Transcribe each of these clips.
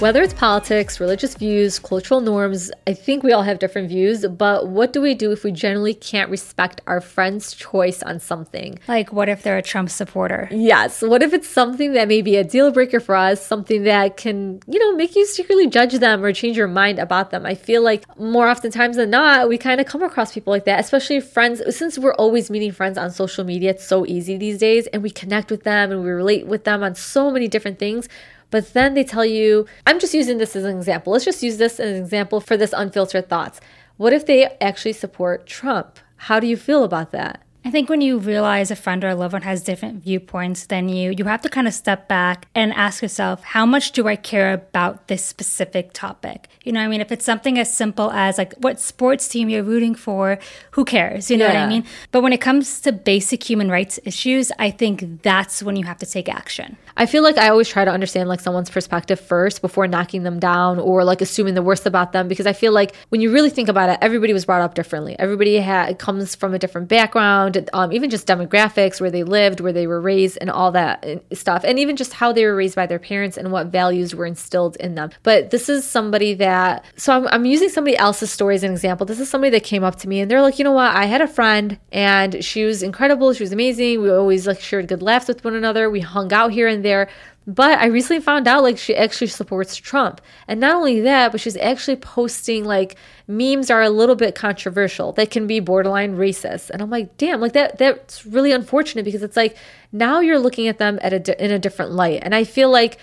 Whether it's politics, religious views, cultural norms, I think we all have different views, but what do we do if we generally can't respect our friend's choice on something? Like, what if they're a Trump supporter? Yes. What if it's something that may be a deal breaker for us, something that can, you know, make you secretly judge them or change your mind about them? I feel like more oftentimes than not, we kind of come across people like that, especially friends. Since we're always meeting friends on social media, it's so easy these days, and we connect with them and we relate with them on so many different things but then they tell you, I'm just using this as an example. Let's just use this as an example for this unfiltered thoughts. What if they actually support Trump? How do you feel about that? I think when you realize a friend or a loved one has different viewpoints than you, you have to kind of step back and ask yourself, how much do I care about this specific topic? You know I mean? If it's something as simple as like what sports team you're rooting for, who cares? You know yeah. what I mean? But when it comes to basic human rights issues, I think that's when you have to take action. I feel like I always try to understand like someone's perspective first before knocking them down or like assuming the worst about them because I feel like when you really think about it, everybody was brought up differently. Everybody had comes from a different background around um, even just demographics, where they lived, where they were raised, and all that uh, stuff, and even just how they were raised by their parents and what values were instilled in them. But this is somebody that, so I'm, I'm using somebody else's story as an example. This is somebody that came up to me and they're like, you know what? I had a friend and she was incredible. She was amazing. We always like shared good laughs with one another. We hung out here and there. But I recently found out like she actually supports Trump. And not only that, but she's actually posting like memes are a little bit controversial. They can be borderline racist. And I'm like, damn, like that that's really unfortunate because it's like now you're looking at them at a in a different light. And I feel like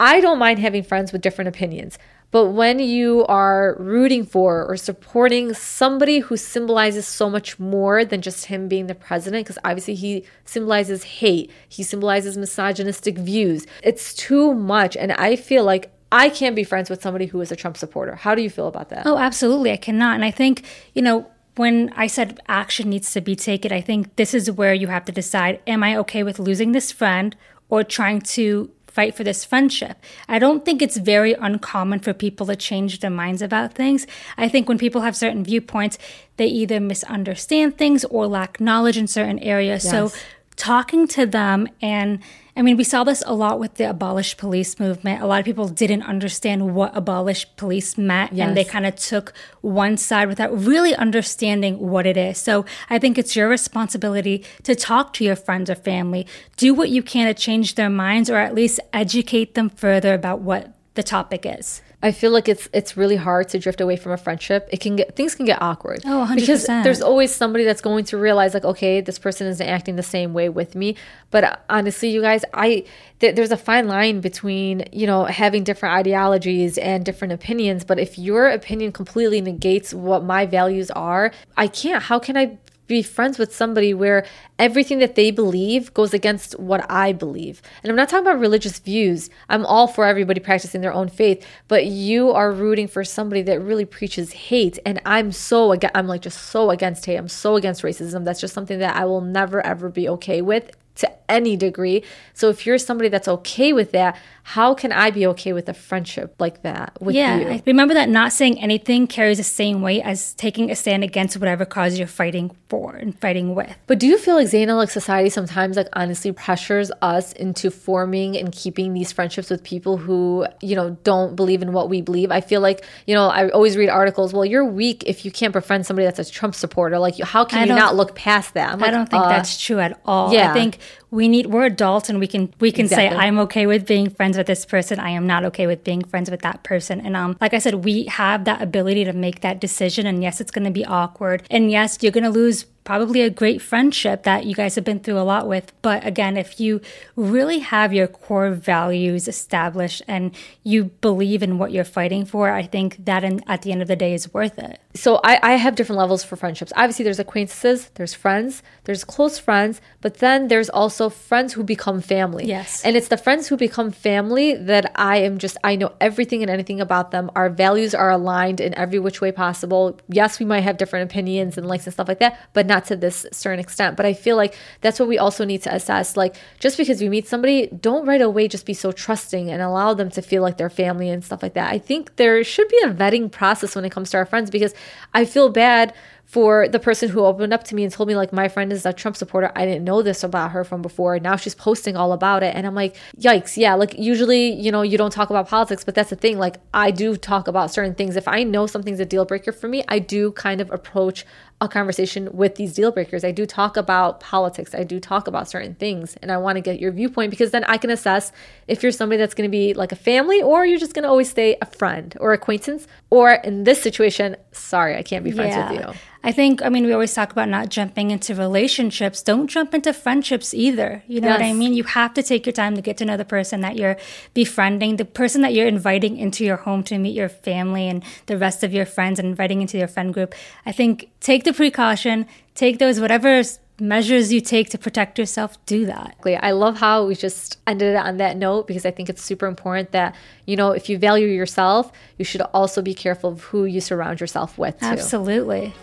I don't mind having friends with different opinions. But when you are rooting for or supporting somebody who symbolizes so much more than just him being the president, because obviously he symbolizes hate, he symbolizes misogynistic views, it's too much. And I feel like I can't be friends with somebody who is a Trump supporter. How do you feel about that? Oh, absolutely. I cannot. And I think, you know, when I said action needs to be taken, I think this is where you have to decide am I okay with losing this friend or trying to fight for this friendship. I don't think it's very uncommon for people to change their minds about things. I think when people have certain viewpoints, they either misunderstand things or lack knowledge in certain areas. Yes. So talking to them and I mean, we saw this a lot with the abolish police movement. A lot of people didn't understand what abolish police meant, yes. and they kind of took one side without really understanding what it is. So I think it's your responsibility to talk to your friends or family, do what you can to change their minds, or at least educate them further about what the topic is. I feel like it's it's really hard to drift away from a friendship. It can get things can get awkward. Oh, 100%. Because there's always somebody that's going to realize like, okay, this person isn't acting the same way with me. But uh, honestly, you guys, I th- there's a fine line between you know having different ideologies and different opinions. But if your opinion completely negates what my values are, I can't. How can I be friends with somebody where everything that they believe goes against what I believe. And I'm not talking about religious views. I'm all for everybody practicing their own faith, but you are rooting for somebody that really preaches hate. And I'm so I'm like just so against hate. I'm so against racism. That's just something that I will never ever be okay with to any degree. So if you're somebody that's okay with that, how can I be okay with a friendship like that with yeah, you? I remember that not saying anything carries the same weight as taking a stand against whatever cause you're fighting for and fighting with. But do you feel like like society sometimes like honestly pressures us into forming and keeping these friendships with people who, you know, don't believe in what we believe? I feel like, you know, I always read articles, well, you're weak if you can't befriend somebody that's a Trump supporter. Like how can you not look past that? Like, I don't think uh, that's true at all. Yeah. I think we need we're adults and we can we can exactly. say I'm okay with being friends with this person. I am not okay with being friends with that person. And um like I said, we have that ability to make that decision and yes, it's going to be awkward. And yes, you're going to lose probably a great friendship that you guys have been through a lot with. But again, if you really have your core values established and you believe in what you're fighting for, I think that in, at the end of the day is worth it. So I, I have different levels for friendships. Obviously, there's acquaintances, there's friends, there's close friends, but then there's also friends who become family. Yes. And it's the friends who become family that I am just, I know everything and anything about them. Our values are aligned in every which way possible. Yes, we might have different opinions and likes and stuff like that, but not to this certain extent. But I feel like that's what we also need to assess. Like, just because we meet somebody, don't right away just be so trusting and allow them to feel like their family and stuff like that. I think there should be a vetting process when it comes to our friends because I feel bad for the person who opened up to me and told me like my friend is a Trump supporter. I didn't know this about her from before. Now she's posting all about it. And I'm like, yikes. Yeah. Like usually, you know, you don't talk about politics, but that's the thing. Like I do talk about certain things. If I know something's a deal breaker for me, I do kind of approach a conversation with these deal breakers. I do talk about politics. I do talk about certain things and I want to get your viewpoint because then I can assess if you're somebody that's going to be like a family or you're just going to always stay a friend or acquaintance or in this situation, sorry, I can't be friends yeah. with you. I think, I mean, we always talk about not jumping into relationships. Don't jump into friendships either. You know yes. what I mean? You have to take your time to get to know the person that you're befriending, the person that you're inviting into your home to meet your family and the rest of your friends and inviting into your friend group. I think take the precaution, take those whatever measures you take to protect yourself, do that. I love how we just ended it on that note because I think it's super important that, you know, if you value yourself, you should also be careful of who you surround yourself with. Too. Absolutely.